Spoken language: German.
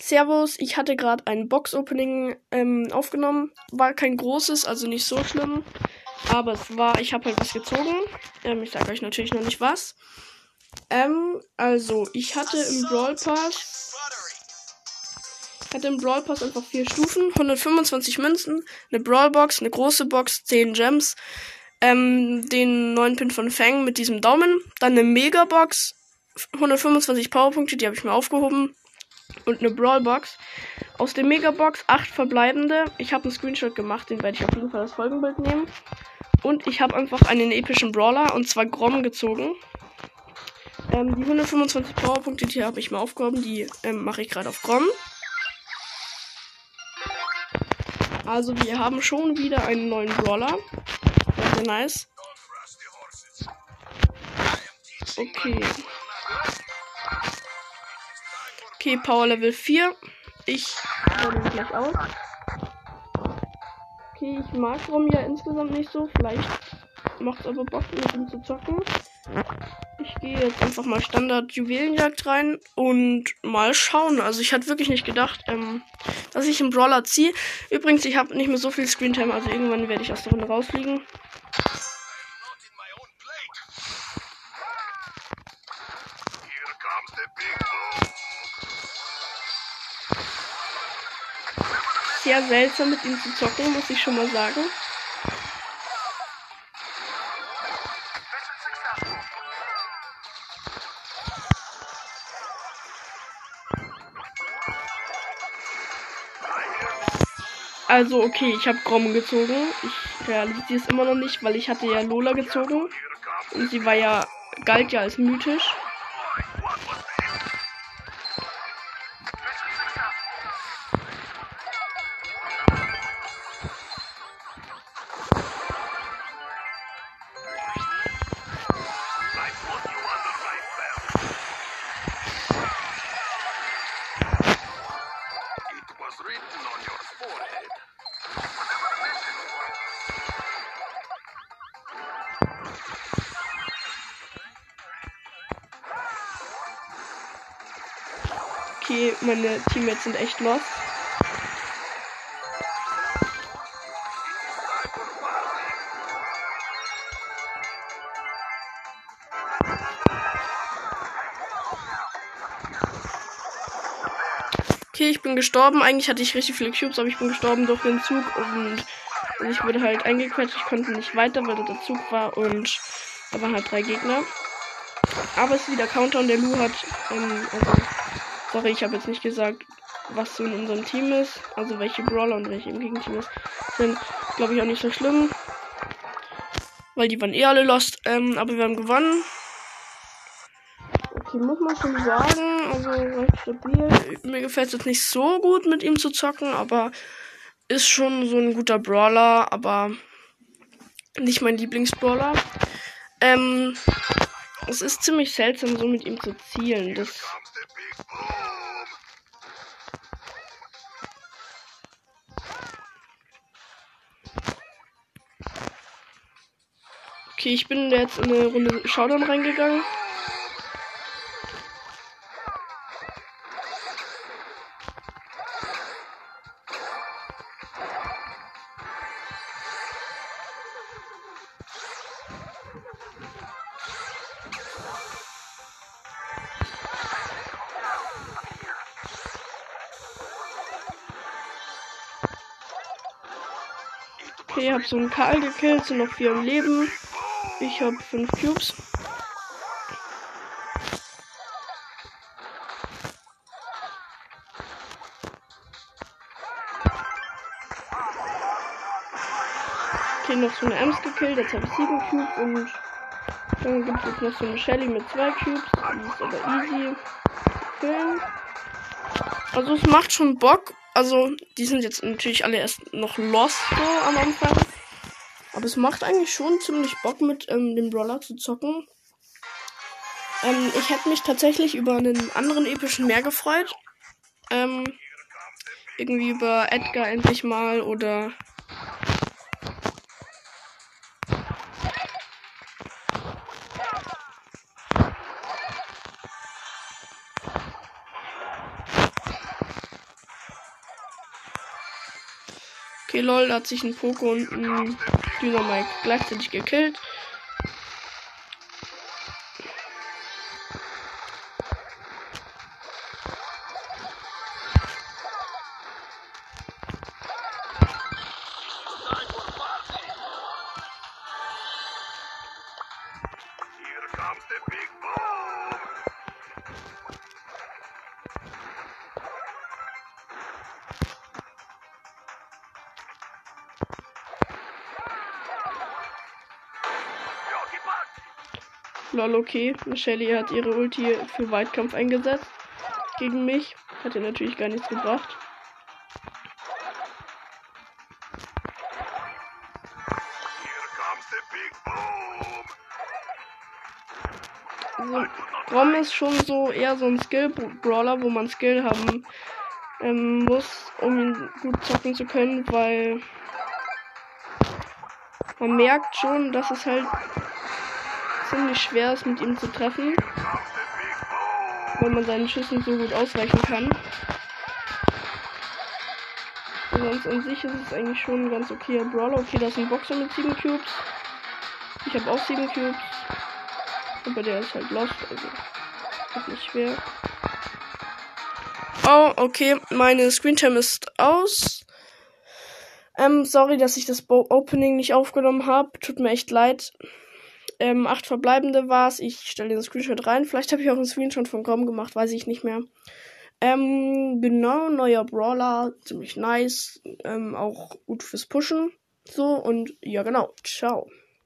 Servus, ich hatte gerade ein Box-Opening ähm, aufgenommen. War kein großes, also nicht so schlimm. Aber es war, ich habe halt was gezogen. Ähm, ich sage euch natürlich noch nicht was. Ähm, also, ich hatte im Brawl Pass. Ich hatte im Brawl Pass einfach vier Stufen, 125 Münzen, eine Brawl Box, eine große Box, 10 Gems, ähm, den neuen Pin von Fang mit diesem Daumen, dann eine Mega Box, 125 Powerpunkte, die habe ich mir aufgehoben, und eine Brawl Box. Aus der Mega Box 8 verbleibende. Ich habe einen Screenshot gemacht, den werde ich auf jeden Fall als Folgenbild nehmen. Und ich habe einfach einen epischen Brawler, und zwar Grom gezogen. Ähm, die 125 Powerpunkte, die habe ich mir aufgehoben, die ähm, mache ich gerade auf Grom. Also wir haben schon wieder einen neuen Brawler. Sehr, sehr nice. Okay. Okay, Power Level 4. Ich baue den gleich aus. Okay, ich mag Rom ja insgesamt nicht so. Vielleicht macht es aber Bock, mit ihm zu zocken. Ich gehe jetzt einfach mal Standard Juwelenjagd rein und mal schauen. Also ich hatte wirklich nicht gedacht, ähm, dass ich einen Brawler ziehe. Übrigens, ich habe nicht mehr so viel Screentime, also irgendwann werde ich aus der Runde rausfliegen. Sehr seltsam mit ihm zu zocken, muss ich schon mal sagen. Also, okay, ich habe Grom gezogen. Ich realisiere es immer noch nicht, weil ich hatte ja Lola gezogen. Und sie war ja, galt ja als mythisch. Okay, meine Teammates sind echt lost. Okay, ich bin gestorben. Eigentlich hatte ich richtig viele Cubes, aber ich bin gestorben durch den Zug und ich wurde halt eingequetscht. Ich konnte nicht weiter, weil der Zug war und da waren halt drei Gegner. Aber es ist wieder Counter und der Lu hat, ähm, also Sorry, ich habe jetzt nicht gesagt, was so in unserem Team ist. Also welche Brawler und welche im Gegenteam ist. Sind, glaube ich, auch nicht so schlimm. Weil die waren eh alle lost. Ähm, aber wir haben gewonnen. Okay, muss man schon sagen. Also recht stabil. Mir gefällt es jetzt nicht so gut, mit ihm zu zocken, aber ist schon so ein guter Brawler, aber nicht mein Lieblingsbrawler. Ähm, es ist ziemlich seltsam, so mit ihm zu zielen. Das Okay, ich bin jetzt in eine Runde Showdown reingegangen. Okay, ich habe so einen Karl gekillt, sind noch vier im Leben. Ich habe fünf Cubes. Okay, noch so eine Ems gekillt. Jetzt habe ich sieben Cubes und dann gibt es noch so eine Shelly mit zwei Cubes. Die ist aber easy. Killen. Also es macht schon Bock. Also die sind jetzt natürlich alle erst noch lost so am Anfang. Aber es macht eigentlich schon ziemlich Bock, mit ähm, dem Brawler zu zocken. Ähm, ich hätte mich tatsächlich über einen anderen epischen mehr gefreut. Ähm, irgendwie über Edgar endlich mal oder Okay, lol, da hat sich ein Poco und ein Dynamite gleichzeitig gekillt. Lol, okay. Shelly hat ihre Ulti für Weitkampf eingesetzt. Gegen mich. Hat ihr natürlich gar nichts gebracht. Also, Grom ist schon so eher so ein Skill-Brawler, wo man Skill haben ähm, muss, um ihn gut zocken zu können, weil man merkt schon, dass es halt ziemlich schwer ist, mit ihm zu treffen. Weil man seinen Schüssen so gut ausweichen kann. sonst an sich ist es eigentlich schon ganz okayer Brawler. Okay, da ist ein Boxer mit 7 Cubes. Ich habe auch 7 Cubes. Aber der ist halt lost, also ist nicht schwer. Oh, okay, meine Screentime ist aus. Ähm, sorry, dass ich das Bo Opening nicht aufgenommen habe. Tut mir echt leid ähm, acht verbleibende war es. Ich stelle den Screenshot rein. Vielleicht habe ich auch einen Screenshot von Grom gemacht, weiß ich nicht mehr. Ähm, genau, neuer Brawler, ziemlich nice. Ähm, auch gut fürs Pushen. So, und ja, genau. Ciao.